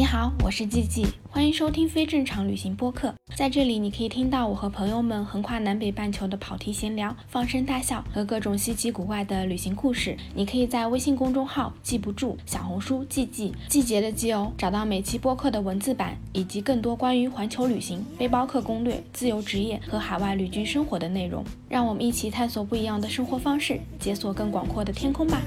你好，我是季季，欢迎收听非正常旅行播客。在这里，你可以听到我和朋友们横跨南北半球的跑题闲聊、放声大笑和各种稀奇古怪的旅行故事。你可以在微信公众号“记不住”、小红书“季季”季节的季哦，找到每期播客的文字版以及更多关于环球旅行、背包客攻略、自由职业和海外旅居生活的内容。让我们一起探索不一样的生活方式，解锁更广阔的天空吧。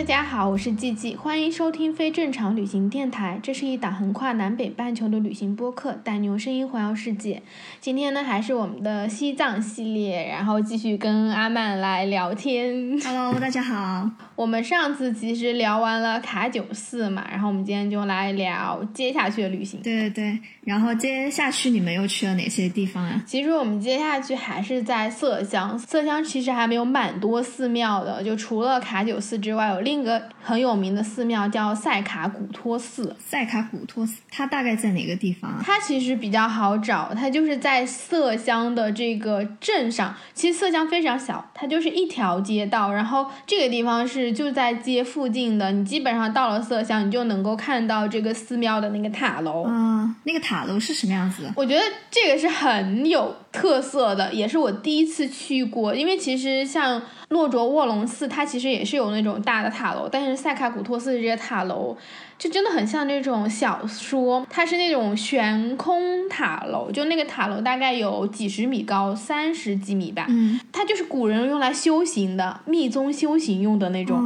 大家好，我是季季，欢迎收听非正常旅行电台。这是一档横跨南北半球的旅行播客，带你用声音环游世界。今天呢，还是我们的西藏系列，然后继续跟阿曼来聊天。Hello，大家好。我们上次其实聊完了卡九寺嘛，然后我们今天就来聊接下去的旅行。对对对，然后接下去你们又去了哪些地方啊？其实我们接下去还是在色乡，色乡其实还没有蛮多寺庙的，就除了卡九寺之外。有另一个很有名的寺庙叫塞卡古托寺。塞卡古托寺，它大概在哪个地方啊？它其实比较好找，它就是在色香的这个镇上。其实色香非常小，它就是一条街道，然后这个地方是就在街附近的。你基本上到了色香，你就能够看到这个寺庙的那个塔楼。嗯，那个塔楼是什么样子？我觉得这个是很有特色的，也是我第一次去过。因为其实像洛卓卧龙寺，它其实也是有那种大的塔楼，但是塞卡古托寺这些塔楼。就真的很像那种小说，它是那种悬空塔楼，就那个塔楼大概有几十米高，三十几米吧。它就是古人用来修行的，密宗修行用的那种。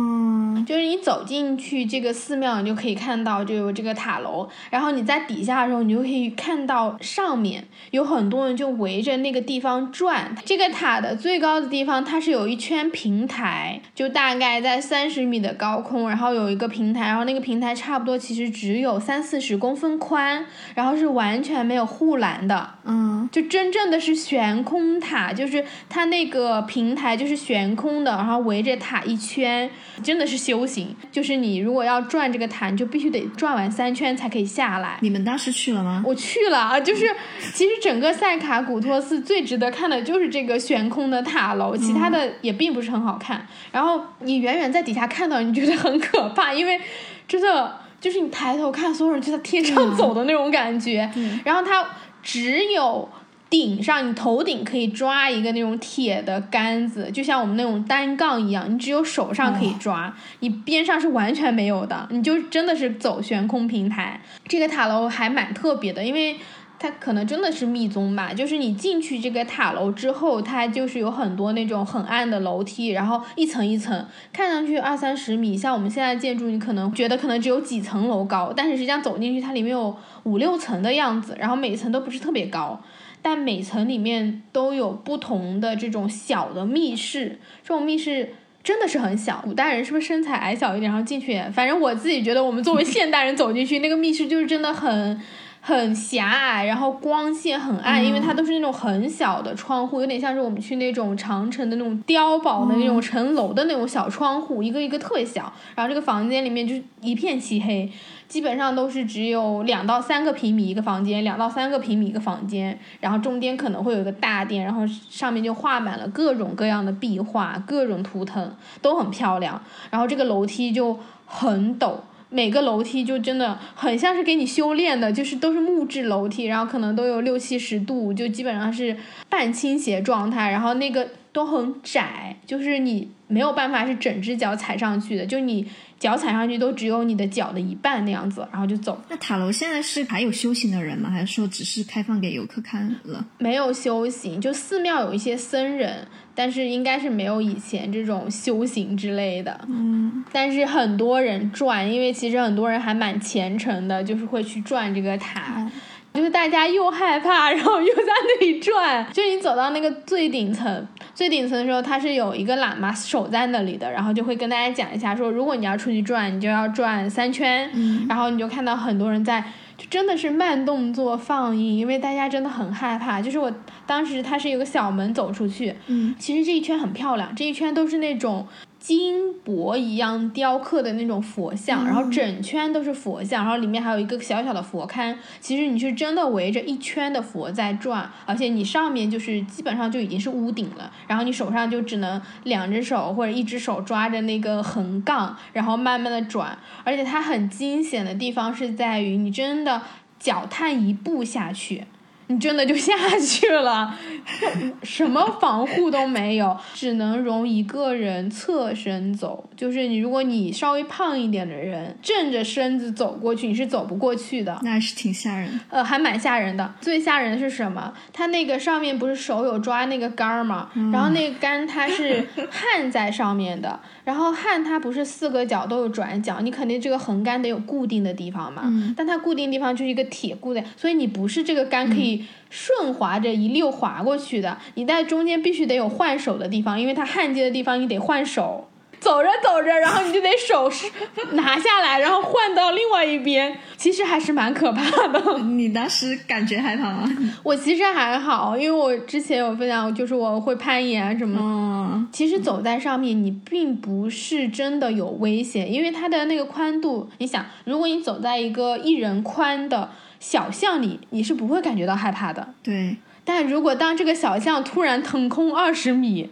就是你走进去这个寺庙，你就可以看到就有这个塔楼，然后你在底下的时候，你就可以看到上面有很多人就围着那个地方转。这个塔的最高的地方，它是有一圈平台，就大概在三十米的高空，然后有一个平台，然后那个平台差不。多其实只有三四十公分宽，然后是完全没有护栏的，嗯，就真正的是悬空塔，就是它那个平台就是悬空的，然后围着塔一圈，真的是修行。就是你如果要转这个塔，你就必须得转完三圈才可以下来。你们当时去了吗？我去了啊，就是其实整个塞卡古托寺最值得看的就是这个悬空的塔楼，其他的也并不是很好看。然后你远远在底下看到，你觉得很可怕，因为真的。就是你抬头看，所有人就在天上走的那种感觉。然后它只有顶上，你头顶可以抓一个那种铁的杆子，就像我们那种单杠一样，你只有手上可以抓，你边上是完全没有的，你就真的是走悬空平台。这个塔楼还蛮特别的，因为。它可能真的是密宗吧，就是你进去这个塔楼之后，它就是有很多那种很暗的楼梯，然后一层一层，看上去二三十米，像我们现在建筑，你可能觉得可能只有几层楼高，但是实际上走进去，它里面有五六层的样子，然后每层都不是特别高，但每层里面都有不同的这种小的密室，这种密室真的是很小。古代人是不是身材矮小一点，然后进去，反正我自己觉得，我们作为 现代人走进去，那个密室就是真的很。很狭隘，然后光线很暗，因为它都是那种很小的窗户，有点像是我们去那种长城的那种碉堡的那种城楼的那种小窗户，一个一个特别小。然后这个房间里面就是一片漆黑，基本上都是只有两到三个平米一个房间，两到三个平米一个房间，然后中间可能会有一个大殿，然后上面就画满了各种各样的壁画，各种图腾都很漂亮。然后这个楼梯就很陡。每个楼梯就真的很像是给你修炼的，就是都是木质楼梯，然后可能都有六七十度，就基本上是半倾斜状态，然后那个都很窄，就是你没有办法是整只脚踩上去的，就你脚踩上去都只有你的脚的一半那样子，然后就走。那塔楼现在是还有修行的人吗？还是说只是开放给游客看了？没有修行，就寺庙有一些僧人。但是应该是没有以前这种修行之类的，嗯，但是很多人转，因为其实很多人还蛮虔诚的，就是会去转这个塔，就是大家又害怕，然后又在那里转，就你走到那个最顶层，最顶层的时候，它是有一个喇嘛守在那里的，然后就会跟大家讲一下，说如果你要出去转，你就要转三圈，嗯然后你就看到很多人在。就真的是慢动作放映，因为大家真的很害怕。就是我当时它是有个小门走出去，嗯，其实这一圈很漂亮，这一圈都是那种金箔一样雕刻的那种佛像，然后整圈都是佛像，然后里面还有一个小小的佛龛。其实你是真的围着一圈的佛在转，而且你上面就是基本上就已经是屋顶了，然后你手上就只能两只手或者一只手抓着那个横杠，然后慢慢的转。而且它很惊险的地方是在于，你真的脚踏一步下去。你真的就下去了，什么防护都没有，只能容一个人侧身走。就是你，如果你稍微胖一点的人，正着身子走过去，你是走不过去的。那是挺吓人。呃，还蛮吓人的。最吓人的是什么？它那个上面不是手有抓那个杆儿吗？然后那个杆它是焊在上面的。然后焊它不是四个角都有转角，你肯定这个横杆得有固定的地方嘛。但它固定地方就是一个铁固的，所以你不是这个杆可以。顺滑着一溜滑过去的，你在中间必须得有换手的地方，因为它焊接的地方你得换手。走着走着，然后你就得手是拿下来，然后换到另外一边，其实还是蛮可怕的。你当时感觉害怕吗？我其实还好，因为我之前有分享，就是我会攀岩什么。嗯。其实走在上面，你并不是真的有危险，因为它的那个宽度，你想，如果你走在一个一人宽的。小巷里，你是不会感觉到害怕的。对，但如果当这个小巷突然腾空二十米。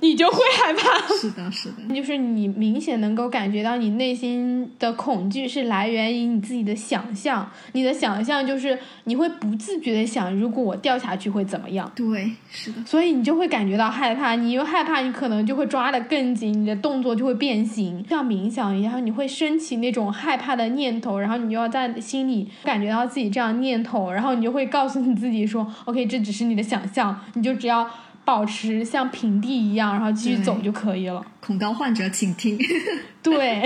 你就会害怕，是的，是的，就是你明显能够感觉到你内心的恐惧是来源于你自己的想象，你的想象就是你会不自觉的想，如果我掉下去会怎么样？对，是的，所以你就会感觉到害怕，你又害怕，你可能就会抓得更紧，你的动作就会变形，像冥想一样，你会升起那种害怕的念头，然后你就要在心里感觉到自己这样念头，然后你就会告诉你自己说，OK，这只是你的想象，你就只要。保持像平地一样，然后继续走就可以了。恐高患者请听。对，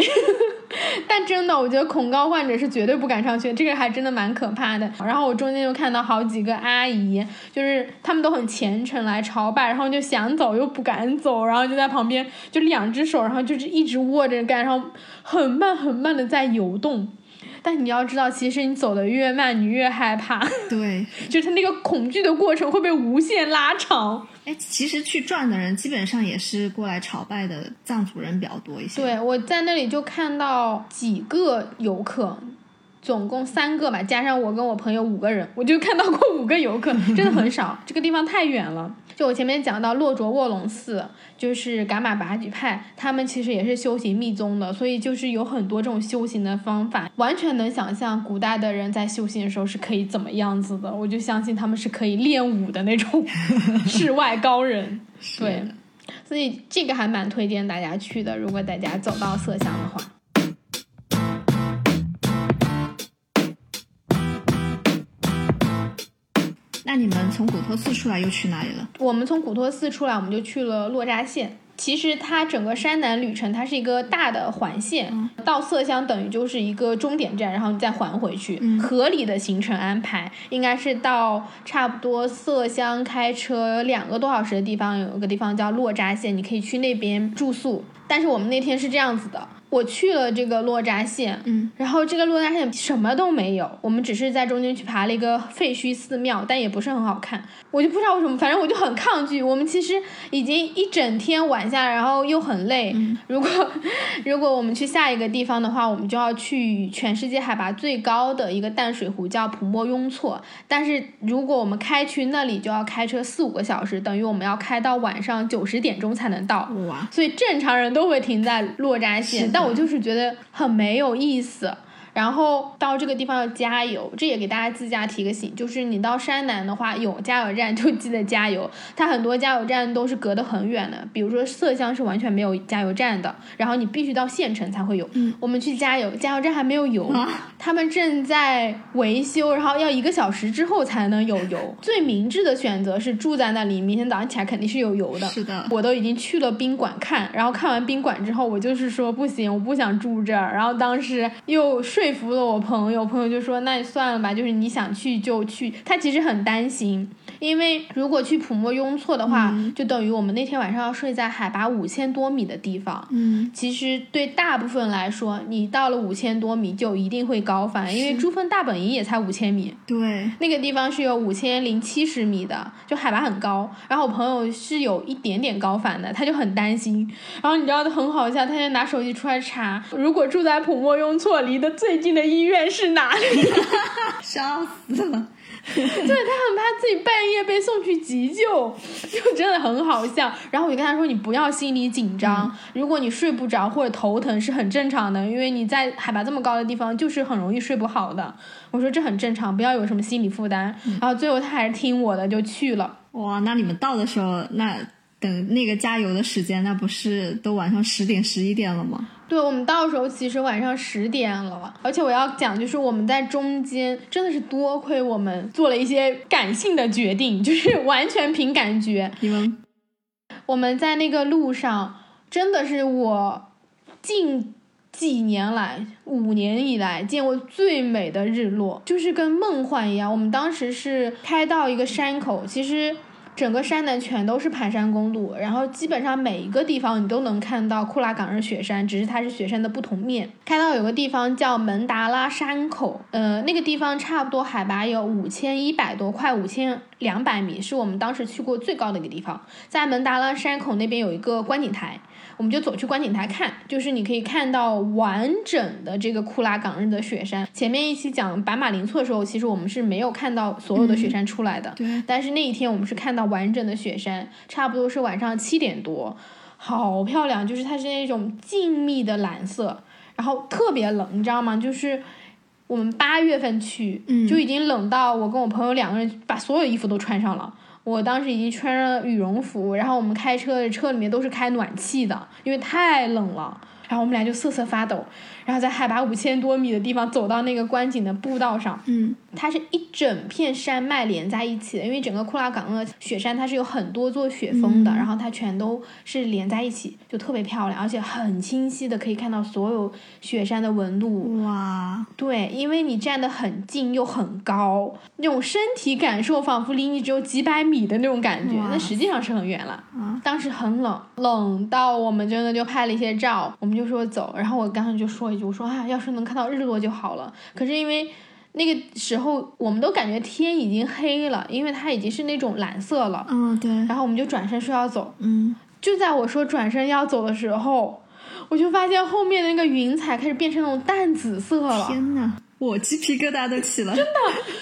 但真的，我觉得恐高患者是绝对不敢上去，这个还真的蛮可怕的。然后我中间又看到好几个阿姨，就是他们都很虔诚来朝拜，然后就想走又不敢走，然后就在旁边就两只手，然后就是一直握着杆，然后很慢很慢的在游动。但你要知道，其实你走的越慢，你越害怕。对，就是那个恐惧的过程会被无限拉长。哎，其实去转的人基本上也是过来朝拜的藏族人比较多一些。对，我在那里就看到几个游客，总共三个吧，加上我跟我朋友五个人，我就看到过五个游客，真的很少。这个地方太远了。就我前面讲到洛卓卧龙寺，就是噶玛拔举派，他们其实也是修行密宗的，所以就是有很多这种修行的方法，完全能想象古代的人在修行的时候是可以怎么样子的。我就相信他们是可以练武的那种 世外高人。对，所以这个还蛮推荐大家去的，如果大家走到色乡的话。那你们从古托寺出来又去哪里了？我们从古托寺出来，我们就去了洛扎县。其实它整个山南旅程，它是一个大的环线，到色乡等于就是一个终点站，然后你再还回去。合理的行程安排应该是到差不多色乡开车两个多小时的地方，有一个地方叫洛扎县，你可以去那边住宿。但是我们那天是这样子的。我去了这个洛扎县，嗯，然后这个洛扎县什么都没有，我们只是在中间去爬了一个废墟寺庙，但也不是很好看。我就不知道为什么，反正我就很抗拒。我们其实已经一整天玩下来，然后又很累。如果如果我们去下一个地方的话，我们就要去全世界海拔最高的一个淡水湖，叫普莫雍措。但是如果我们开去那里，就要开车四五个小时，等于我们要开到晚上九十点钟才能到。哇！所以正常人都会停在洛扎县，但我就是觉得很没有意思。然后到这个地方要加油，这也给大家自驾提个醒，就是你到山南的话，有加油站就记得加油。它很多加油站都是隔得很远的，比如说色乡是完全没有加油站的，然后你必须到县城才会有。嗯我们去加油，加油站还没有油，他们正在维修，然后要一个小时之后才能有油。最明智的选择是住在那里，明天早上起来肯定是有油的。是的，我都已经去了宾馆看，然后看完宾馆之后，我就是说不行，我不想住这儿。然后当时又睡。说服了我朋友，朋友就说：“那你算了吧，就是你想去就去。”他其实很担心，因为如果去普莫雍措的话，就等于我们那天晚上要睡在海拔五千多米的地方。嗯，其实对大部分来说，你到了五千多米就一定会高反，因为珠峰大本营也才五千米，对，那个地方是有五千零七十米的，就海拔很高。然后我朋友是有一点点高反的，他就很担心。然后你知道他很好笑，他就拿手机出来查，如果住在普莫雍措，离的最近的医院是哪里？笑死了。对他很怕自己半夜被送去急救，就真的很好笑。然后我就跟他说：“你不要心理紧张，如果你睡不着或者头疼是很正常的，因为你在海拔这么高的地方就是很容易睡不好的。”我说这很正常，不要有什么心理负担。然后最后他还是听我的，就去了。哇，那你们到的时候，那等那个加油的时间，那不是都晚上十点、十一点了吗？对我们到时候其实晚上十点了，而且我要讲就是我们在中间真的是多亏我们做了一些感性的决定，就是完全凭感觉。你们我们在那个路上真的是我近几年来五年以来见过最美的日落，就是跟梦幻一样。我们当时是开到一个山口，其实。整个山南全都是盘山公路，然后基本上每一个地方你都能看到库拉岗日雪山，只是它是雪山的不同面。开到有个地方叫门达拉山口，呃，那个地方差不多海拔有五千一百多，快五千两百米，是我们当时去过最高的一个地方。在门达拉山口那边有一个观景台。我们就走去观景台看，就是你可以看到完整的这个库拉岗日的雪山。前面一期讲白马林措的时候，其实我们是没有看到所有的雪山出来的。对。但是那一天我们是看到完整的雪山，差不多是晚上七点多，好漂亮，就是它是那种静谧的蓝色，然后特别冷，你知道吗？就是我们八月份去，就已经冷到我跟我朋友两个人把所有衣服都穿上了。我当时已经穿上羽绒服，然后我们开车的车里面都是开暖气的，因为太冷了。然后我们俩就瑟瑟发抖。然后在海拔五千多米的地方走到那个观景的步道上，嗯，它是一整片山脉连在一起的，因为整个库拉岗鄂雪山它是有很多座雪峰的，然后它全都是连在一起，就特别漂亮，而且很清晰的可以看到所有雪山的纹路。哇，对，因为你站得很近又很高，那种身体感受仿佛离你只有几百米的那种感觉，那实际上是很远了。啊当时很冷，冷到我们真的就拍了一些照，我们就说走，然后我刚才就说一句。我说啊，要是能看到日落就好了。可是因为那个时候，我们都感觉天已经黑了，因为它已经是那种蓝色了。嗯，对。然后我们就转身说要走。嗯。就在我说转身要走的时候，我就发现后面那个云彩开始变成那种淡紫色了。天呐，我鸡皮疙瘩都起了。真的，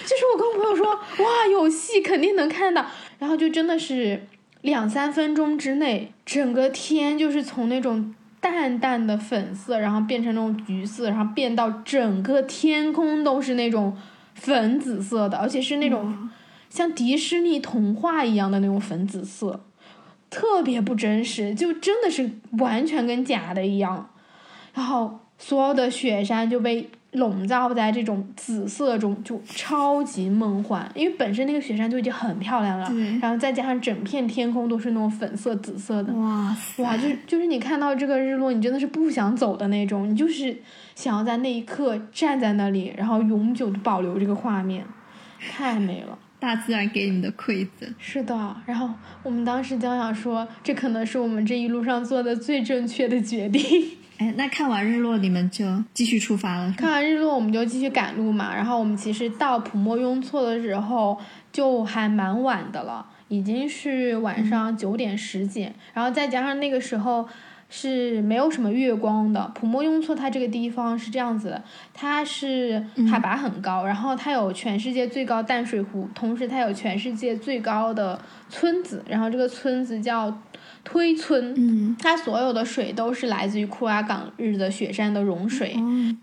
就是我跟我朋友说，哇，有戏，肯定能看到。然后就真的是两三分钟之内，整个天就是从那种。淡淡的粉色，然后变成那种橘色，然后变到整个天空都是那种粉紫色的，而且是那种像迪士尼童话一样的那种粉紫色，特别不真实，就真的是完全跟假的一样。然后所有的雪山就被。笼罩在这种紫色中，就超级梦幻。因为本身那个雪山就已经很漂亮了，然后再加上整片天空都是那种粉色、紫色的，哇哇！就就是你看到这个日落，你真的是不想走的那种，你就是想要在那一刻站在那里，然后永久的保留这个画面，太美了。大自然给你们的馈赠。是的，然后我们当时就想说，这可能是我们这一路上做的最正确的决定。哎，那看完日落，你们就继续出发了。看完日落，我们就继续赶路嘛。然后我们其实到普莫雍措的时候，就还蛮晚的了，已经是晚上九点十几。然后再加上那个时候是没有什么月光的。普莫雍措它这个地方是这样子的，它是海拔很高，然后它有全世界最高淡水湖，同时它有全世界最高的村子，然后这个村子叫。推村，嗯，它所有的水都是来自于库拉岗日的雪山的融水。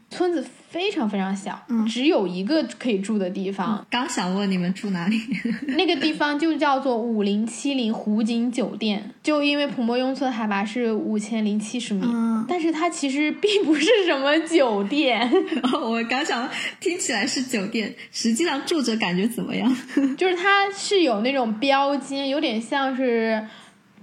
村子非常非常小，只有一个可以住的地方。刚想问你们住哪里？那个地方就叫做五零七零湖景酒店。就因为普莫雍村海拔是五千零七十米，但是它其实并不是什么酒店。我刚想，听起来是酒店，实际上住着感觉怎么样？就是它是有那种标间，有点像是。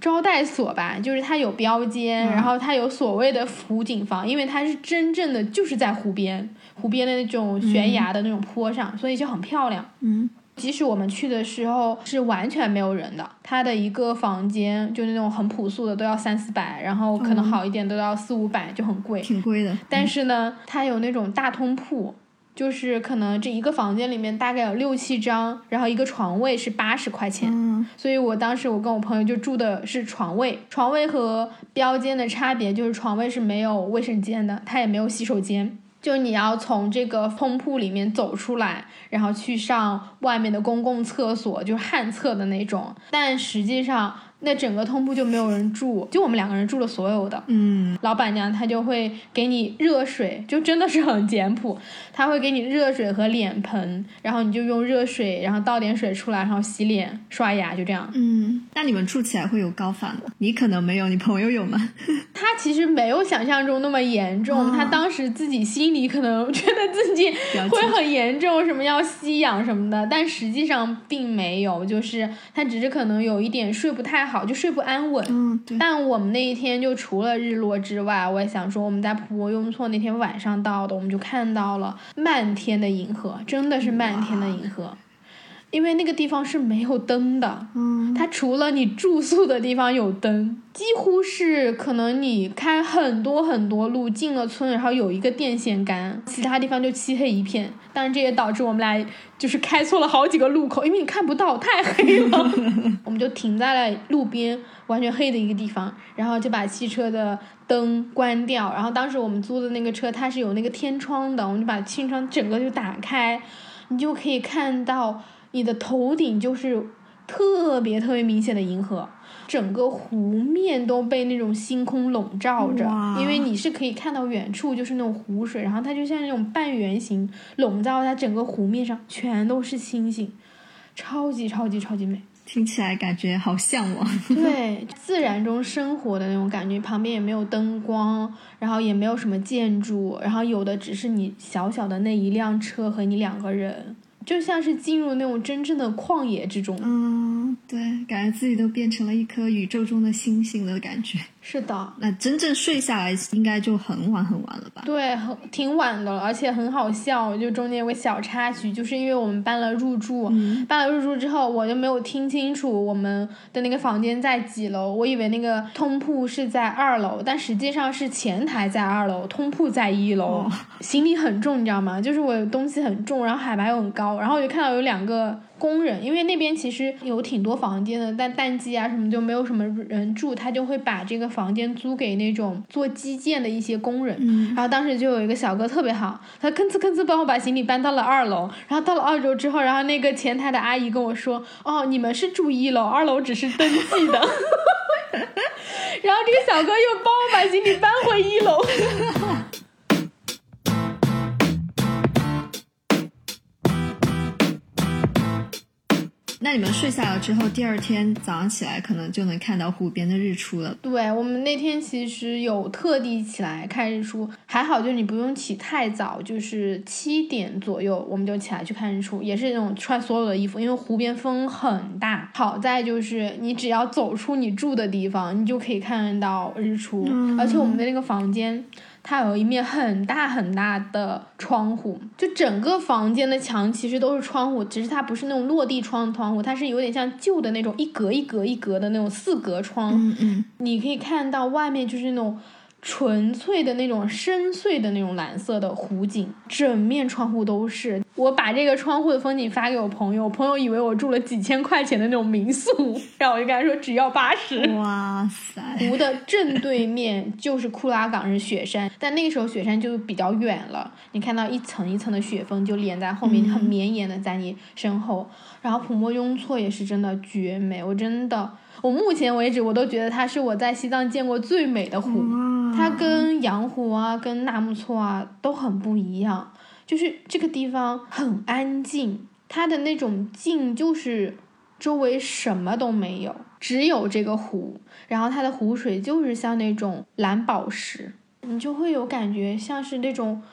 招待所吧，就是它有标间，然后它有所谓的湖景房，因为它是真正的就是在湖边，湖边的那种悬崖的那种坡上，所以就很漂亮。嗯，即使我们去的时候是完全没有人的，它的一个房间就那种很朴素的都要三四百，然后可能好一点都要四五百，就很贵。挺贵的。但是呢，它有那种大通铺，就是可能这一个房间里面大概有六七张，然后一个床位是八十块钱。嗯，所以我当时我跟我朋友就住的是床位，床位和标间的差别就是床位是没有卫生间的，它也没有洗手间。就你要从这个通铺里面走出来，然后去上外面的公共厕所，就是旱厕的那种。但实际上，那整个通铺就没有人住，就我们两个人住了所有的。嗯，老板娘她就会给你热水，就真的是很简朴，她会给你热水和脸盆，然后你就用热水，然后倒点水出来，然后洗脸、刷牙，就这样。嗯，那你们住起来会有高反吗？你可能没有，你朋友有吗？他其实没有想象中那么严重，他当时自己心里可能 觉得自己会很严重，什么要吸氧什么的，但实际上并没有，就是他只是可能有一点睡不太好，就睡不安稳。嗯，对。但我们那一天就除了日落之外，我也想说，我们在普泊雍措那天晚上到的，我们就看到了漫天的银河，真的是漫天的银河。因为那个地方是没有灯的，嗯，它除了你住宿的地方有灯，几乎是可能你开很多很多路进了村，然后有一个电线杆，其他地方就漆黑一片。但是这也导致我们俩就是开错了好几个路口，因为你看不到，太黑了。我们就停在了路边完全黑的一个地方，然后就把汽车的灯关掉。然后当时我们租的那个车它是有那个天窗的，我们就把天窗整个就打开，你就可以看到。你的头顶就是特别特别明显的银河，整个湖面都被那种星空笼罩着，因为你是可以看到远处就是那种湖水，然后它就像那种半圆形笼罩在整个湖面上，全都是星星，超级超级超级美，听起来感觉好向往。对，自然中生活的那种感觉，旁边也没有灯光，然后也没有什么建筑，然后有的只是你小小的那一辆车和你两个人。就像是进入那种真正的旷野之中，嗯，对，感觉自己都变成了一颗宇宙中的星星的感觉。是的，那真正睡下来应该就很晚很晚了吧？对，很挺晚的了，而且很好笑。就中间有个小插曲，就是因为我们搬了入住，搬了入住之后，我就没有听清楚我们的那个房间在几楼。我以为那个通铺是在二楼，但实际上是前台在二楼，通铺在一楼。行李很重，你知道吗？就是我东西很重，然后海拔又很高，然后我就看到有两个。工人，因为那边其实有挺多房间的，但淡季啊什么就没有什么人住，他就会把这个房间租给那种做基建的一些工人。嗯，然后当时就有一个小哥特别好，他吭哧吭哧帮我把行李搬到了二楼。然后到了二楼之后，然后那个前台的阿姨跟我说：“哦，你们是住一楼，二楼只是登记的。”然后这个小哥又帮我把行李搬回一楼。那你们睡下了之后，第二天早上起来可能就能看到湖边的日出了。对我们那天其实有特地起来看日出，还好就是你不用起太早，就是七点左右我们就起来去看日出，也是那种穿所有的衣服，因为湖边风很大。好在就是你只要走出你住的地方，你就可以看到日出，而且我们的那个房间。它有一面很大很大的窗户，就整个房间的墙其实都是窗户，只是它不是那种落地窗窗户，它是有点像旧的那种一格一格一格的那种四格窗。嗯嗯，你可以看到外面就是那种。纯粹的那种深邃的那种蓝色的湖景，整面窗户都是。我把这个窗户的风景发给我朋友，我朋友以为我住了几千块钱的那种民宿，然后我就跟他说只要八十。哇塞！湖的正对面就是库拉岗日雪山，但那个时候雪山就比较远了，你看到一层一层的雪峰就连在后面，很绵延的在你身后。然后普莫雍措也是真的绝美，我真的。我目前为止，我都觉得它是我在西藏见过最美的湖。它跟羊湖啊、跟纳木错啊都很不一样，就是这个地方很安静，它的那种静就是周围什么都没有，只有这个湖。然后它的湖水就是像那种蓝宝石，你就会有感觉像是那种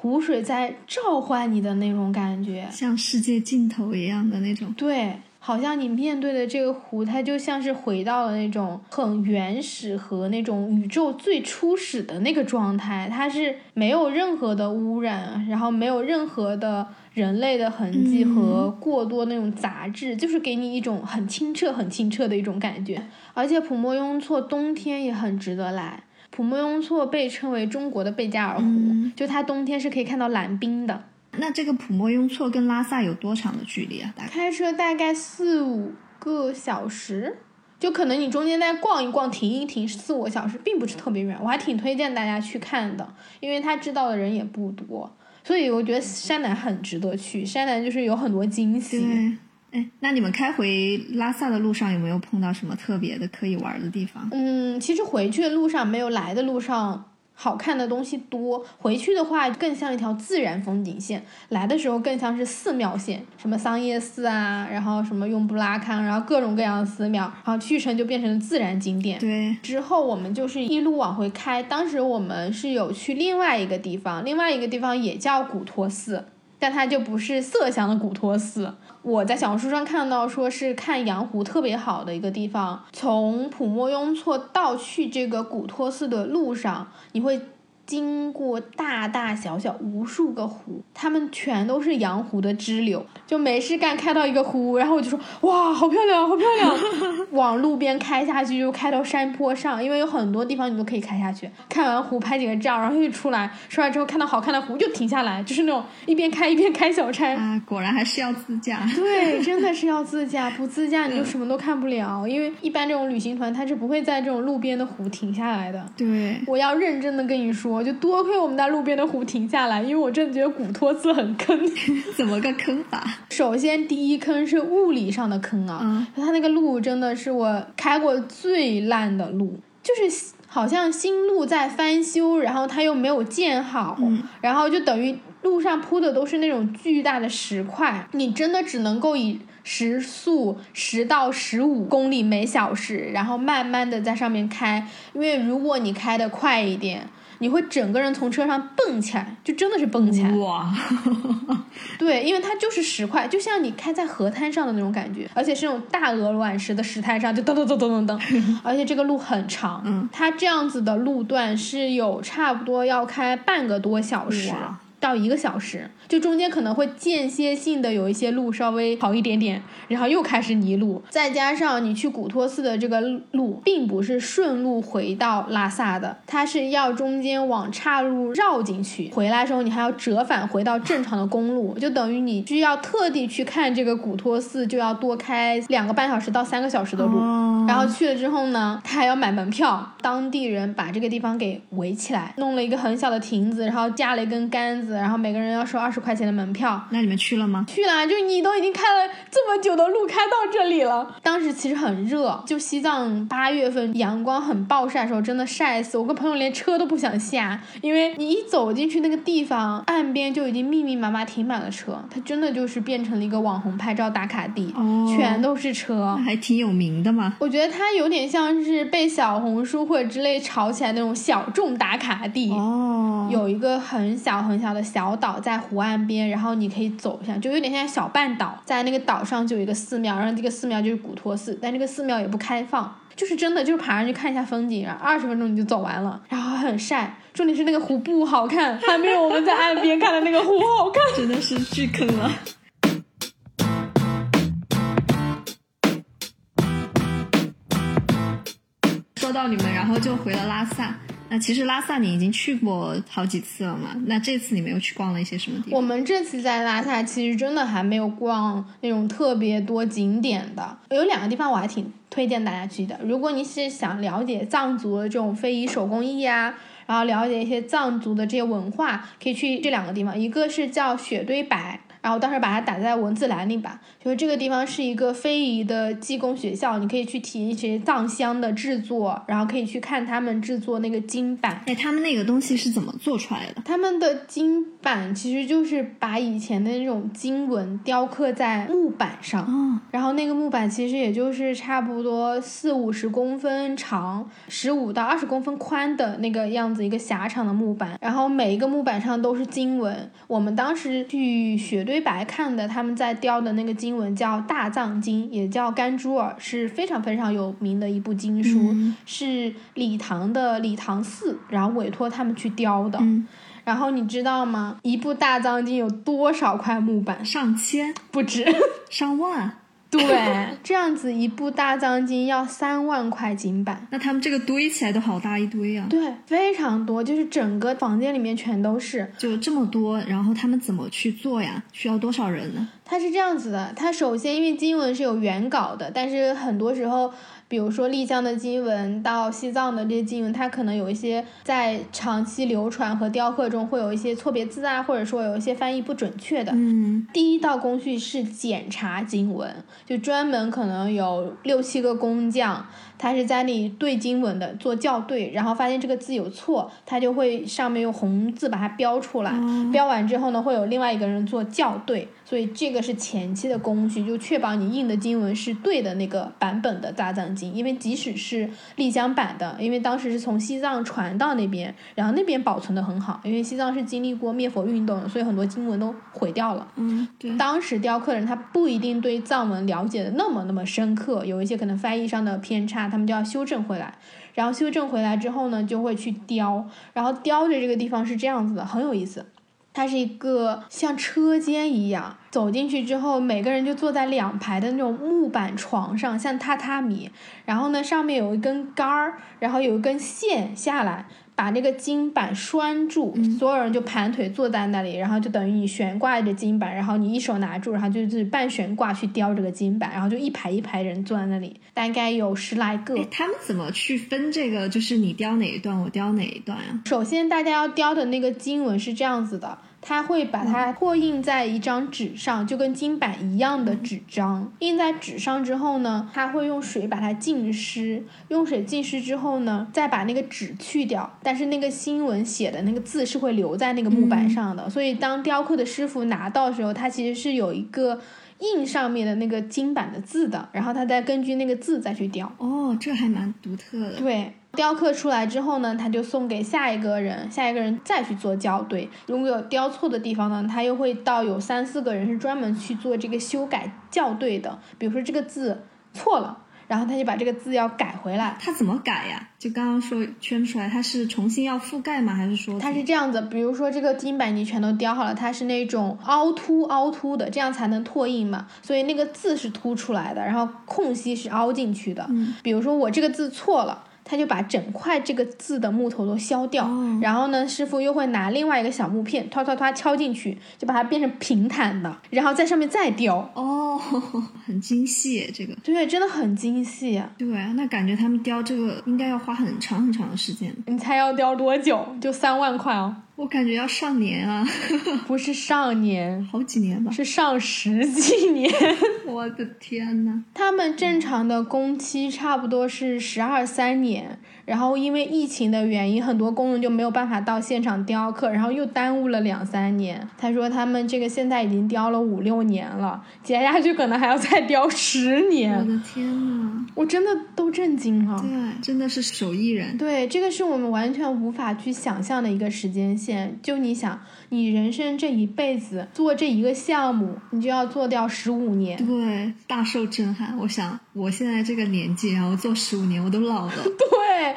湖水在召唤你的那种感觉，像世界尽头一样的那种。对。好像你面对的这个湖，它就像是回到了那种很原始和那种宇宙最初始的那个状态，它是没有任何的污染，然后没有任何的。人类的痕迹和过多那种杂质，就是给你一种很清澈、很清澈的一种感觉。而且普莫雍措冬天也很值得来。普莫雍措被称为中国的贝加尔湖，就它冬天是可以看到蓝冰的。那这个普莫雍措跟拉萨有多长的距离啊？大概开车大概四五个小时，就可能你中间再逛一逛、停一停，四五个小时，并不是特别远。我还挺推荐大家去看的，因为他知道的人也不多，所以我觉得山南很值得去。山南就是有很多惊喜。那你们开回拉萨的路上有没有碰到什么特别的可以玩的地方？嗯，其实回去的路上没有来的路上。好看的东西多，回去的话更像一条自然风景线，来的时候更像是寺庙线，什么桑叶寺啊，然后什么雍布拉康，然后各种各样的寺庙，然后去程就变成了自然景点。对，之后我们就是一路往回开，当时我们是有去另外一个地方，另外一个地方也叫古托寺，但它就不是色香的古托寺。我在小红书上看到，说是看羊湖特别好的一个地方。从普莫雍措到去这个古托寺的路上，你会。经过大大小小无数个湖，它们全都是羊湖的支流。就没事干，开到一个湖，然后我就说哇，好漂亮，好漂亮！往路边开下去，就开到山坡上，因为有很多地方你都可以开下去。看完湖拍几个照，然后又出来，出来之后看到好看的湖就停下来，就是那种一边开一边开小差。啊，果然还是要自驾。对，真的是要自驾，不自驾你就什么都看不了。因为一般这种旅行团他是不会在这种路边的湖停下来的。对，我要认真的跟你说。就多亏我们在路边的湖停下来，因为我真的觉得古托斯很坑。怎么个坑法？首先，第一坑是物理上的坑啊，它那个路真的是我开过最烂的路，就是好像新路在翻修，然后它又没有建好，然后就等于路上铺的都是那种巨大的石块，你真的只能够以。时速十到十五公里每小时，然后慢慢的在上面开，因为如果你开的快一点，你会整个人从车上蹦起来，就真的是蹦起来。哇！对，因为它就是石块，就像你开在河滩上的那种感觉，而且是那种大鹅卵石的石滩上，就噔噔噔噔噔噔，而且这个路很长，嗯，它这样子的路段是有差不多要开半个多小时。到一个小时，就中间可能会间歇性的有一些路稍微好一点点，然后又开始泥路，再加上你去古托寺的这个路，并不是顺路回到拉萨的，它是要中间往岔路绕进去，回来的时候你还要折返回到正常的公路，就等于你需要特地去看这个古托寺，就要多开两个半小时到三个小时的路，然后去了之后呢，他还要买门票，当地人把这个地方给围起来，弄了一个很小的亭子，然后架了一根杆子。然后每个人要收二十块钱的门票，那你们去了吗？去了，就你都已经开了这么久的路，开到这里了。当时其实很热，就西藏八月份阳光很暴晒的时候，真的晒死我。跟朋友连车都不想下，因为你一走进去那个地方，岸边就已经密密麻麻停满了车，它真的就是变成了一个网红拍照打卡地，全都是车，还挺有名的嘛。我觉得它有点像是被小红书或者之类炒起来那种小众打卡地。哦，有一个很小很小的。小岛在湖岸边，然后你可以走一下，就有点像小半岛。在那个岛上就有一个寺庙，然后这个寺庙就是古托寺，但这个寺庙也不开放，就是真的就是爬上去看一下风景，然后二十分钟你就走完了，然后很晒。重点是那个湖不好看，还没有我们在岸边看的那个湖好看，真的是巨坑了。说到你们，然后就回了拉萨。那其实拉萨你已经去过好几次了嘛？那这次你们又去逛了一些什么地方？我们这次在拉萨其实真的还没有逛那种特别多景点的，有两个地方我还挺推荐大家去的。如果你是想了解藏族的这种非遗手工艺啊，然后了解一些藏族的这些文化，可以去这两个地方，一个是叫雪堆白。然后当时把它打在文字栏里吧，就是这个地方是一个非遗的技工学校，你可以去体验一些藏香的制作，然后可以去看他们制作那个金板。哎，他们那个东西是怎么做出来的？他们的金板其实就是把以前的那种经文雕刻在木板上，然后那个木板其实也就是差不多四五十公分长，十五到二十公分宽的那个样子一个狭长的木板，然后每一个木板上都是经文。我们当时去学。堆白看的，他们在雕的那个经文叫《大藏经》，也叫甘珠尔，是非常非常有名的一部经书，是礼唐的礼唐寺，然后委托他们去雕的。然后你知道吗？一部大藏经有多少块木板？上千、不止。上万。对，这样子一部大藏经要三万块金板。那他们这个堆起来都好大一堆啊！对，非常多，就是整个房间里面全都是。就这么多，然后他们怎么去做呀？需要多少人呢？它是这样子的，它首先因为经文是有原稿的，但是很多时候。比如说丽江的经文到西藏的这些经文，它可能有一些在长期流传和雕刻中会有一些错别字啊，或者说有一些翻译不准确的。嗯，第一道工序是检查经文，就专门可能有六七个工匠。他是在那里对经文的做校对，然后发现这个字有错，他就会上面用红字把它标出来，标完之后呢，会有另外一个人做校对，所以这个是前期的工序，就确保你印的经文是对的那个版本的大藏经，因为即使是丽江版的，因为当时是从西藏传到那边，然后那边保存的很好，因为西藏是经历过灭佛运动，所以很多经文都毁掉了。嗯，对。当时雕刻人他不一定对藏文了解的那么那么深刻，有一些可能翻译上的偏差。他们就要修正回来，然后修正回来之后呢，就会去雕，然后雕的这个地方是这样子的，很有意思。它是一个像车间一样，走进去之后，每个人就坐在两排的那种木板床上，像榻榻米。然后呢，上面有一根杆儿，然后有一根线下来。把那个金板拴住，所有人就盘腿坐在那里，然后就等于你悬挂着金板，然后你一手拿住，然后就是半悬挂去雕这个金板，然后就一排一排人坐在那里，大概有十来个。他们怎么去分这个？就是你雕哪一段，我雕哪一段啊？首先，大家要雕的那个经文是这样子的。他会把它拓印在一张纸上，就跟金版一样的纸张。印在纸上之后呢，他会用水把它浸湿。用水浸湿之后呢，再把那个纸去掉。但是那个新闻写的那个字是会留在那个木板上的。所以当雕刻的师傅拿到的时候，他其实是有一个印上面的那个金版的字的。然后他再根据那个字再去雕。哦，这还蛮独特的。对。雕刻出来之后呢，他就送给下一个人，下一个人再去做校对。如果有雕错的地方呢，他又会到有三四个人是专门去做这个修改校对的。比如说这个字错了，然后他就把这个字要改回来。他怎么改呀？就刚刚说圈出来，他是重新要覆盖吗？还是说他是这样子？比如说这个金板你全都雕好了，它是那种凹凸凹凸的，这样才能拓印嘛。所以那个字是凸出来的，然后空隙是凹进去的。嗯，比如说我这个字错了。他就把整块这个字的木头都削掉，然后呢，师傅又会拿另外一个小木片，唰唰唰敲进去，就把它变成平坦的，然后在上面再雕。哦，很精细，这个对，真的很精细。对，那感觉他们雕这个应该要花很长很长的时间。你猜要雕多久？就三万块哦。我感觉要上年啊，不是上年，好几年吧，是上十几年。我的天呐，他们正常的工期差不多是十二三年。然后因为疫情的原因，很多工人就没有办法到现场雕刻，然后又耽误了两三年。他说他们这个现在已经雕了五六年了，接下去可能还要再雕十年。我的天呐，我真的都震惊了。对，真的是手艺人。对，这个是我们完全无法去想象的一个时间线。就你想，你人生这一辈子做这一个项目，你就要做掉十五年。对，大受震撼。我想我现在这个年纪，然后做十五年，我都老了。对。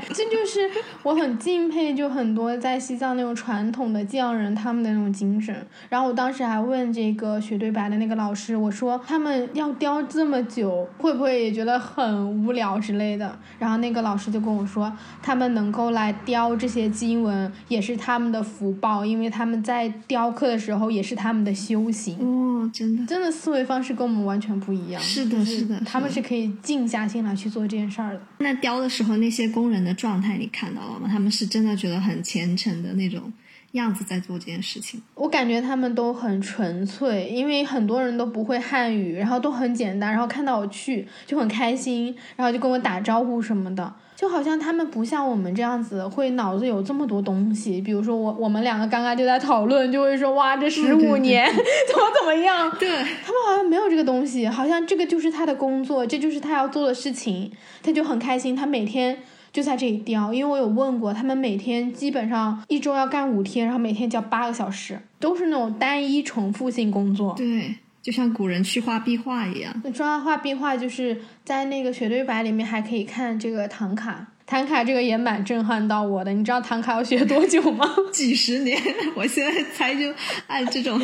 这就是我很敬佩，就很多在西藏那种传统的匠人他们的那种精神。然后我当时还问这个学对白的那个老师，我说他们要雕这么久，会不会也觉得很无聊之类的？然后那个老师就跟我说，他们能够来雕这些经文，也是他们的福报，因为他们在雕刻的时候也是他们的修行。哦，真的，真的思维方式跟我们完全不一样。是的，是的，他们是可以静下心来去做这件事儿的。那雕的时候，那些工人的。状态你看到了吗？他们是真的觉得很虔诚的那种样子在做这件事情。我感觉他们都很纯粹，因为很多人都不会汉语，然后都很简单，然后看到我去就很开心，然后就跟我打招呼什么的，就好像他们不像我们这样子会脑子有这么多东西。比如说我我们两个刚刚就在讨论，就会说哇这十五年 怎么怎么样？对他们好像没有这个东西，好像这个就是他的工作，这就是他要做的事情，他就很开心，他每天。就在这里雕，因为我有问过，他们每天基本上一周要干五天，然后每天教八个小时，都是那种单一重复性工作。对，就像古人去画壁画一样。那说到画壁画，就是在那个雪堆白里面还可以看这个唐卡，唐卡这个也蛮震撼到我的。你知道唐卡要学多久吗？几十年，我现在猜就按这种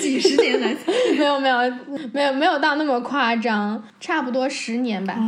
几十年来猜。没有没有没有没有到那么夸张，差不多十年吧。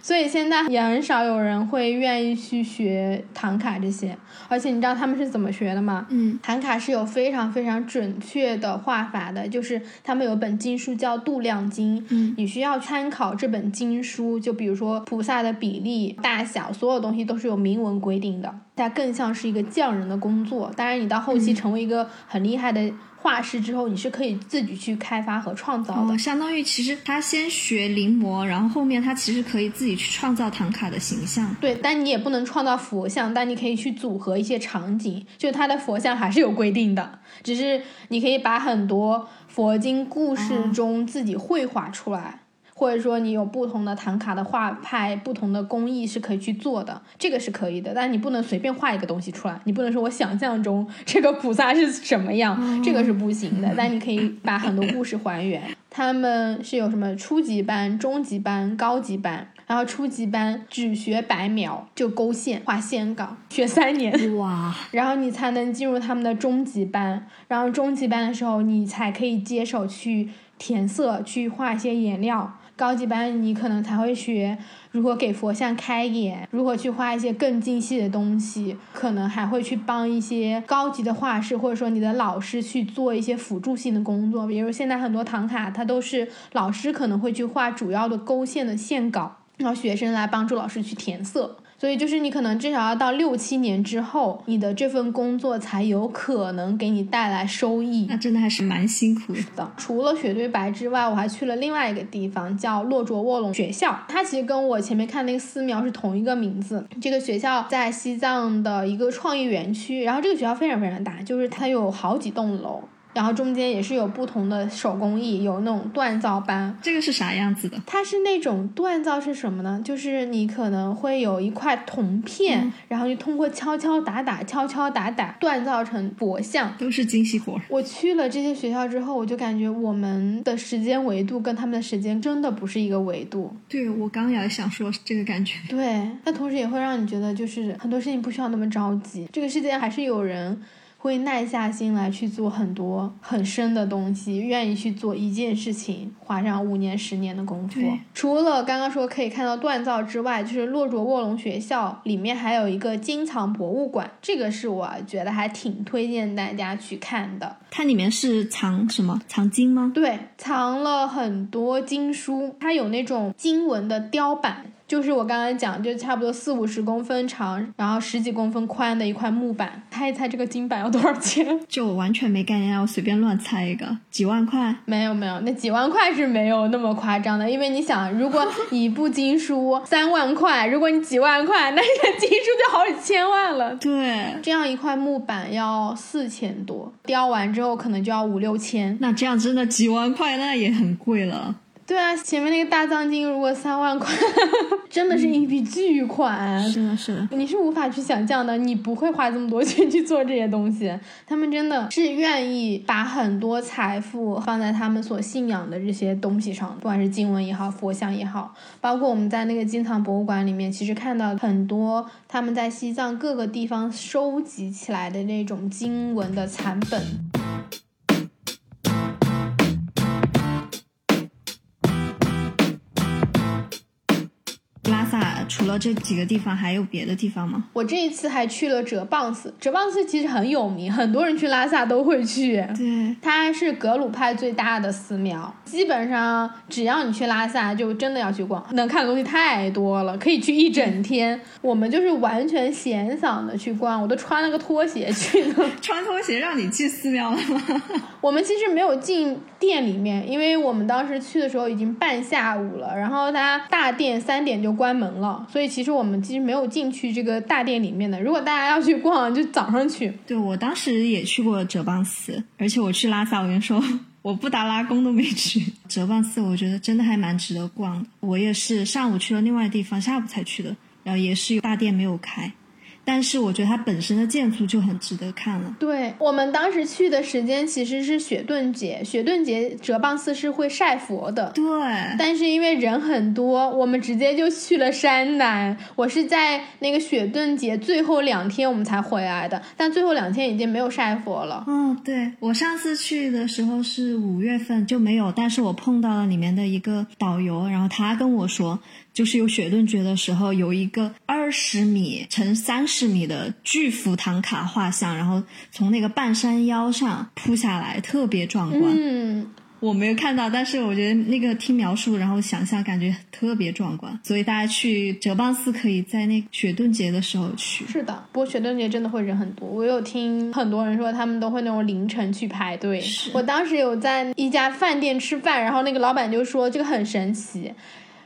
所以现在也很少有人会愿意去学唐卡这些。而且你知道他们是怎么学的吗？嗯，唐卡是有非常非常准确的画法的，就是他们有本经书叫《度量经》，嗯，你需要参考这本经书，就比如说菩萨的比例、大小，所有东西都是有明文规定的。它更像是一个匠人的工作。当然，你到后期成为一个很厉害的。画师之后，你是可以自己去开发和创造的。相当于其实他先学临摹，然后后面他其实可以自己去创造唐卡的形象。对，但你也不能创造佛像，但你可以去组合一些场景。就他的佛像还是有规定的，只是你可以把很多佛经故事中自己绘画出来。或者说你有不同的唐卡的画派，不同的工艺是可以去做的，这个是可以的。但你不能随便画一个东西出来，你不能说我想象中这个菩萨是什么样，这个是不行的。但你可以把很多故事还原。他们是有什么初级班、中级班、高级班，然后初级班只学白描，就勾线、画线稿，学三年哇，然后你才能进入他们的中级班。然后中级班的时候，你才可以接手去填色，去画一些颜料。高级班你可能才会学如何给佛像开眼，如何去画一些更精细的东西，可能还会去帮一些高级的画师或者说你的老师去做一些辅助性的工作。比如现在很多唐卡，它都是老师可能会去画主要的勾线的线稿，然后学生来帮助老师去填色。所以就是你可能至少要到六七年之后，你的这份工作才有可能给你带来收益。那真的还是蛮辛苦的。除了雪堆白之外，我还去了另外一个地方，叫洛卓卧龙学校。它其实跟我前面看那个寺庙是同一个名字。这个学校在西藏的一个创意园区，然后这个学校非常非常大，就是它有好几栋楼。然后中间也是有不同的手工艺，有那种锻造班。这个是啥样子的？它是那种锻造是什么呢？就是你可能会有一块铜片，然后你通过敲敲打打、敲敲打打锻造成佛像，都是精细活。我去了这些学校之后，我就感觉我们的时间维度跟他们的时间真的不是一个维度。对我刚也想说这个感觉。对，那同时也会让你觉得，就是很多事情不需要那么着急。这个世界还是有人。会耐下心来去做很多很深的东西，愿意去做一件事情，花上五年、十年的功夫。除了刚刚说可以看到锻造之外，就是洛卓卧龙学校里面还有一个金藏博物馆，这个是我觉得还挺推荐大家去看的。它里面是藏什么？藏经吗？对，藏了很多经书，它有那种经文的雕版。就是我刚刚讲，就差不多四五十公分长，然后十几公分宽的一块木板。猜一猜这个金板要多少钱？就我完全没概念，我随便乱猜一个，几万块？没有没有，那几万块是没有那么夸张的。因为你想，如果一部经书 三万块，如果你几万块，那你的经书就好几千万了。对，这样一块木板要四千多，雕完之后可能就要五六千。那这样真的几万块，那也很贵了。对啊，前面那个大藏经如果三万块，真的是一笔巨款。是的，是的，你是无法去想象的。你不会花这么多钱去做这些东西，他们真的是愿意把很多财富放在他们所信仰的这些东西上，不管是经文也好，佛像也好，包括我们在那个金藏博物馆里面，其实看到很多他们在西藏各个地方收集起来的那种经文的残本。除了这几个地方，还有别的地方吗？我这一次还去了哲蚌寺，哲蚌寺其实很有名，很多人去拉萨都会去。对，它是格鲁派最大的寺庙，基本上只要你去拉萨，就真的要去逛，能看的东西太多了，可以去一整天。我们就是完全闲散的去逛，我都穿了个拖鞋去的。穿拖鞋让你进寺庙了吗？我们其实没有进店里面，因为我们当时去的时候已经半下午了，然后它大殿三点就关门了。所以其实我们其实没有进去这个大殿里面的。如果大家要去逛，就早上去。对我当时也去过哲蚌寺，而且我去拉萨，我跟你说，我布达拉宫都没去。哲蚌寺我觉得真的还蛮值得逛的。我也是上午去了另外地方，下午才去的，然后也是大殿没有开。但是我觉得它本身的建筑就很值得看了。对我们当时去的时间其实是雪顿节，雪顿节哲蚌寺是会晒佛的。对，但是因为人很多，我们直接就去了山南。我是在那个雪顿节最后两天我们才回来的，但最后两天已经没有晒佛了。嗯，对我上次去的时候是五月份就没有，但是我碰到了里面的一个导游，然后他跟我说。就是有雪顿节的时候，有一个二十米乘三十米的巨幅唐卡画像，然后从那个半山腰上铺下来，特别壮观。嗯，我没有看到，但是我觉得那个听描述，然后想象，感觉特别壮观。所以大家去哲蚌寺可以在那雪顿节的时候去。是的，不过雪顿节真的会人很多。我有听很多人说，他们都会那种凌晨去排队。我当时有在一家饭店吃饭，然后那个老板就说这个很神奇。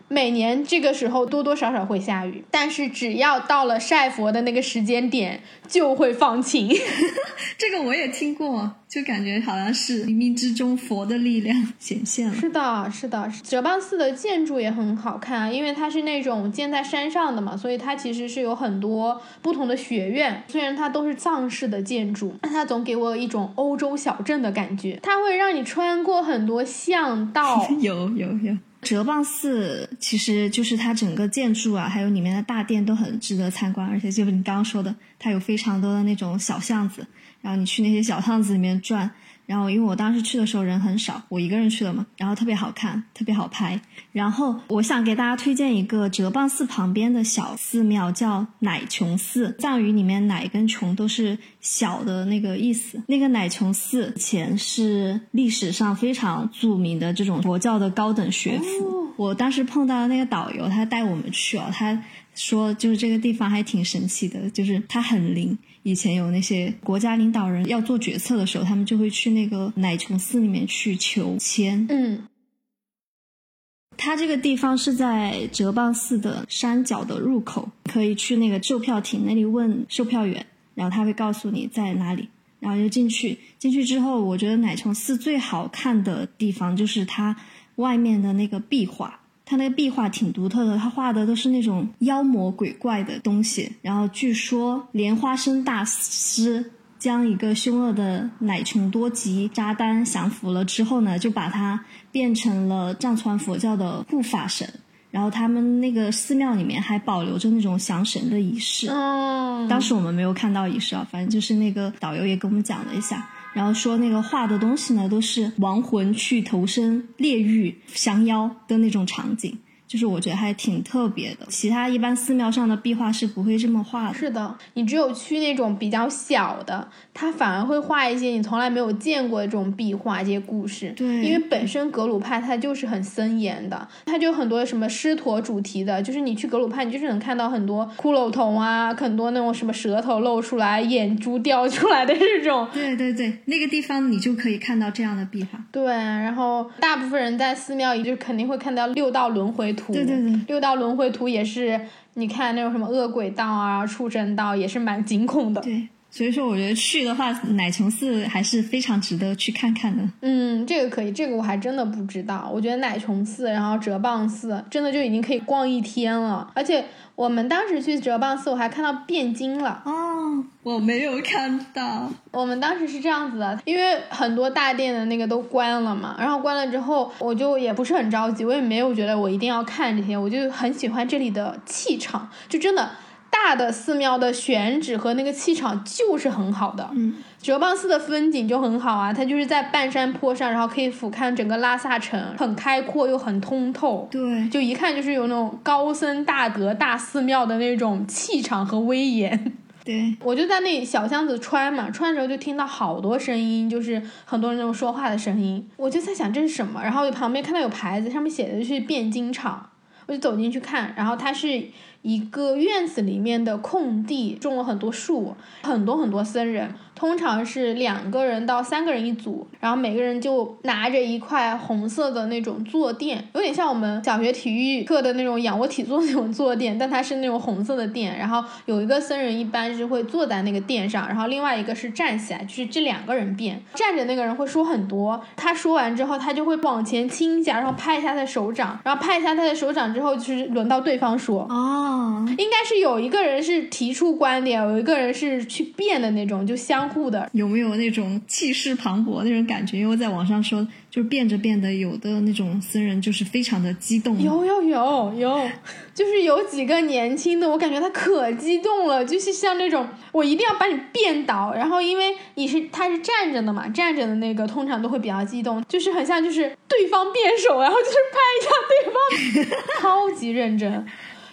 每年这个时候多多少少会下雨，但是只要到了晒佛的那个时间点，就会放晴。这个我也听过，就感觉好像是冥冥之中佛的力量显现了。是的，是的，哲蚌寺的建筑也很好看，因为它是那种建在山上的嘛，所以它其实是有很多不同的学院。虽然它都是藏式的建筑，但它总给我一种欧洲小镇的感觉。它会让你穿过很多巷道，有 有有。哲蚌寺其实就是它整个建筑啊，还有里面的大殿都很值得参观，而且就是你刚刚说的，它有非常多的那种小巷子，然后你去那些小巷子里面转。然后，因为我当时去的时候人很少，我一个人去的嘛，然后特别好看，特别好拍。然后，我想给大家推荐一个哲蚌寺旁边的小寺庙，叫乃琼寺。藏语里面“乃”跟“琼”都是小的那个意思。那个乃琼寺以前是历史上非常著名的这种佛教的高等学府。我当时碰到那个导游，他带我们去哦，他说就是这个地方还挺神奇的，就是它很灵。以前有那些国家领导人要做决策的时候，他们就会去那个奶琼寺里面去求签。嗯，它这个地方是在哲蚌寺的山脚的入口，可以去那个售票亭那里问售票员，然后他会告诉你在哪里，然后就进去。进去之后，我觉得奶琼寺最好看的地方就是它外面的那个壁画。他那个壁画挺独特的，他画的都是那种妖魔鬼怪的东西。然后据说莲花生大师将一个凶恶的乃琼多吉扎丹降服了之后呢，就把他变成了藏传佛教的护法神。然后他们那个寺庙里面还保留着那种降神的仪式。哦，当时我们没有看到仪式啊，反正就是那个导游也跟我们讲了一下。然后说那个画的东西呢，都是亡魂去投身炼狱降妖的那种场景。就是我觉得还挺特别的，其他一般寺庙上的壁画是不会这么画的。是的，你只有去那种比较小的，它反而会画一些你从来没有见过的这种壁画，这些故事。对，因为本身格鲁派它就是很森严的，它就很多什么狮驼主题的，就是你去格鲁派，你就是能看到很多骷髅头啊，很多那种什么舌头露出来、眼珠掉出来的这种。对对对，那个地方你就可以看到这样的壁画。对，然后大部分人在寺庙里就肯定会看到六道轮回。图对对对，六道轮回图也是，你看那种什么恶鬼道啊、畜生道也是蛮惊恐的。对，所以说我觉得去的话，乃琼寺还是非常值得去看看的。嗯，这个可以，这个我还真的不知道。我觉得乃琼寺，然后哲蚌寺，真的就已经可以逛一天了，而且。我们当时去哲蚌寺，我还看到汴京了哦，我没有看到。我们当时是这样子的，因为很多大殿的那个都关了嘛，然后关了之后，我就也不是很着急，我也没有觉得我一定要看这些，我就很喜欢这里的气场，就真的。大的寺庙的选址和那个气场就是很好的。嗯，哲蚌寺的风景就很好啊，它就是在半山坡上，然后可以俯瞰整个拉萨城，很开阔又很通透。对，就一看就是有那种高僧大德大寺庙的那种气场和威严。对，我就在那小巷子穿嘛，穿的时候就听到好多声音，就是很多人那种说话的声音。我就在想这是什么，然后旁边看到有牌子，上面写的是汴京厂，我就走进去看，然后它是。一个院子里面的空地种了很多树，很多很多僧人，通常是两个人到三个人一组，然后每个人就拿着一块红色的那种坐垫，有点像我们小学体育课的那种仰卧起坐那种坐垫，但它是那种红色的垫。然后有一个僧人一般是会坐在那个垫上，然后另外一个是站起来，就是这两个人变。站着那个人会说很多，他说完之后，他就会往前倾一下，然后拍一下他的手掌，然后拍一下他的手掌之后，就是轮到对方说。哦，应该是有一个人是提出观点，有一个人是去变的那种，就相互的。有没有那种气势磅礴那种感觉？因为在网上说，就是变着变的，有的那种僧人就是非常的激动。有有有有，就是有几个年轻的，我感觉他可激动了，就是像那种我一定要把你变倒，然后因为你是他是站着的嘛，站着的那个通常都会比较激动，就是很像就是对方变手，然后就是拍一下对方，超级认真。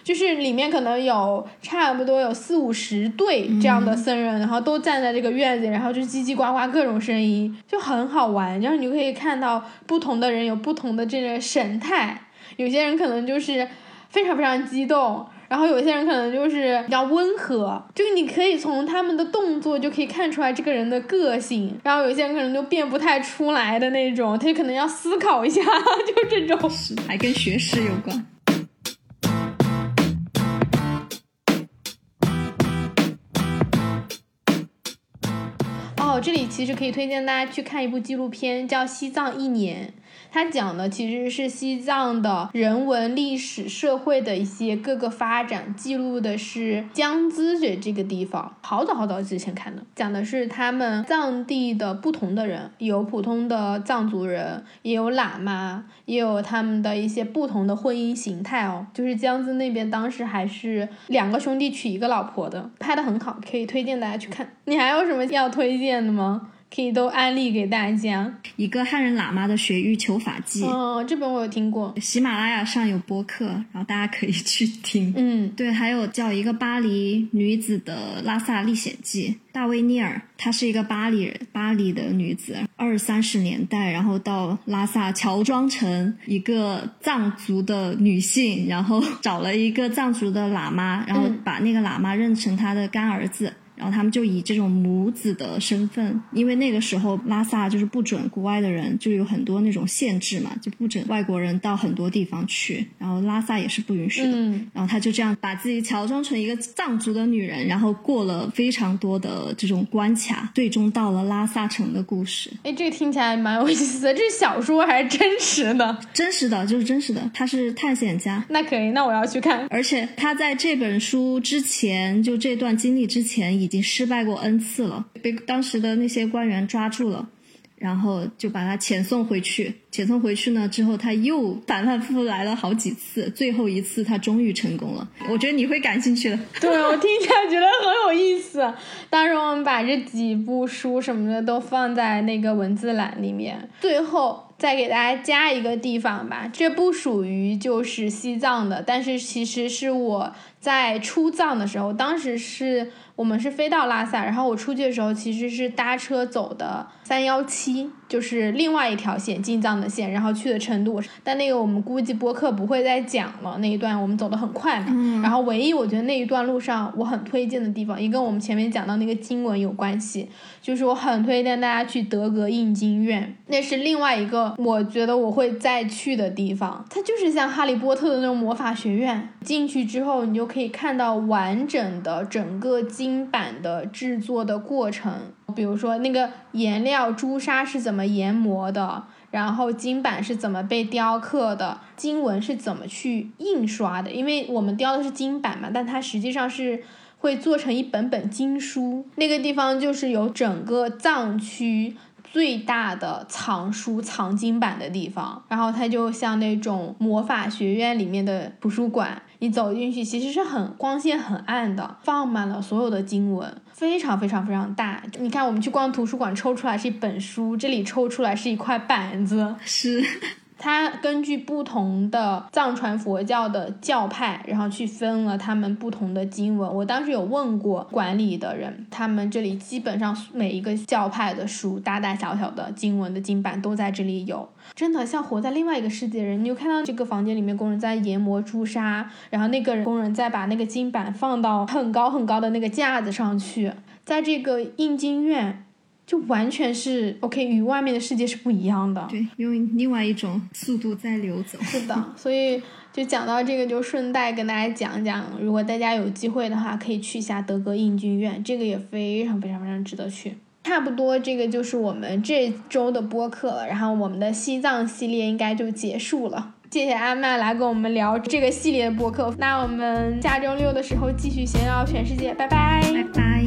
就是里面可能有差不多有四五十对这样的僧人，然后都站在这个院子，然后就叽叽呱呱各种声音，就很好玩。然后你就可以看到不同的人有不同的这个神态，有些人可能就是非常非常激动，然后有些人可能就是比较温和，就你可以从他们的动作就可以看出来这个人的个性。然后有些人可能就变不太出来的那种，他就可能要思考一下，就这种，还跟学识有关。这里其实可以推荐大家去看一部纪录片，叫《西藏一年》。它讲的其实是西藏的人文、历史、社会的一些各个发展，记录的是江孜的这个地方。好早好早之前看的，讲的是他们藏地的不同的人，有普通的藏族人，也有喇嘛，也有他们的一些不同的婚姻形态哦。就是江孜那边当时还是两个兄弟娶一个老婆的，拍的很好，可以推荐大家去看。你还有什么要推荐的吗？可以都安利给大家。一个汉人喇嘛的学域求法记。哦，这本我有听过，喜马拉雅上有播客，然后大家可以去听。嗯，对，还有叫一个巴黎女子的拉萨历险记，大卫涅尔，她是一个巴黎人，巴黎的女子，二三十年代，然后到拉萨乔装成一个藏族的女性，然后找了一个藏族的喇嘛，然后把那个喇嘛认成她的干儿子。然后他们就以这种母子的身份，因为那个时候拉萨就是不准国外的人，就有很多那种限制嘛，就不准外国人到很多地方去。然后拉萨也是不允许的。嗯，然后他就这样把自己乔装成一个藏族的女人，然后过了非常多的这种关卡，最终到了拉萨城的故事。哎，这个听起来蛮有意思的。这是小说还是真实的？真实的，就是真实的。他是探险家。那可以，那我要去看。而且他在这本书之前，就这段经历之前。已经失败过 n 次了，被当时的那些官员抓住了，然后就把他遣送回去。遣送回去呢之后，他又反反复复来了好几次，最后一次他终于成功了。我觉得你会感兴趣的。对我听起来觉得很有意思。当时我们把这几部书什么的都放在那个文字栏里面。最后再给大家加一个地方吧，这不属于就是西藏的，但是其实是我在出藏的时候，当时是。我们是飞到拉萨，然后我出去的时候其实是搭车走的三幺七。就是另外一条线进藏的线，然后去的成都，但那个我们估计播客不会再讲了那一段，我们走的很快嘛。嗯。然后唯一我觉得那一段路上我很推荐的地方，也跟我们前面讲到那个经文有关系，就是我很推荐大家去德格印经院，那是另外一个我觉得我会再去的地方。它就是像哈利波特的那种魔法学院，进去之后你就可以看到完整的整个经版的制作的过程。比如说那个颜料朱砂是怎么研磨的，然后金版是怎么被雕刻的，经文是怎么去印刷的？因为我们雕的是金版嘛，但它实际上是会做成一本本经书。那个地方就是有整个藏区最大的藏书藏经版的地方，然后它就像那种魔法学院里面的图书馆。你走进去，其实是很光线很暗的，放满了所有的经文，非常非常非常大。你看，我们去逛图书馆，抽出来是一本书，这里抽出来是一块板子，是。它根据不同的藏传佛教的教派，然后去分了他们不同的经文。我当时有问过管理的人，他们这里基本上每一个教派的书，大大小小的经文的经版都在这里有，真的像活在另外一个世界的人。你就看到这个房间里面工人在研磨朱砂，然后那个人工人在把那个经版放到很高很高的那个架子上去。在这个印经院，就完全是 OK，与外面的世界是不一样的。对，用另外一种速度在流走。是的，所以就讲到这个，就顺带跟大家讲讲，如果大家有机会的话，可以去一下德格印经院，这个也非常非常非常值得去。差不多，这个就是我们这周的播客了，然后我们的西藏系列应该就结束了。谢谢阿曼来跟我们聊这个系列的播客。那我们下周六的时候继续闲聊全世界，拜拜，拜拜。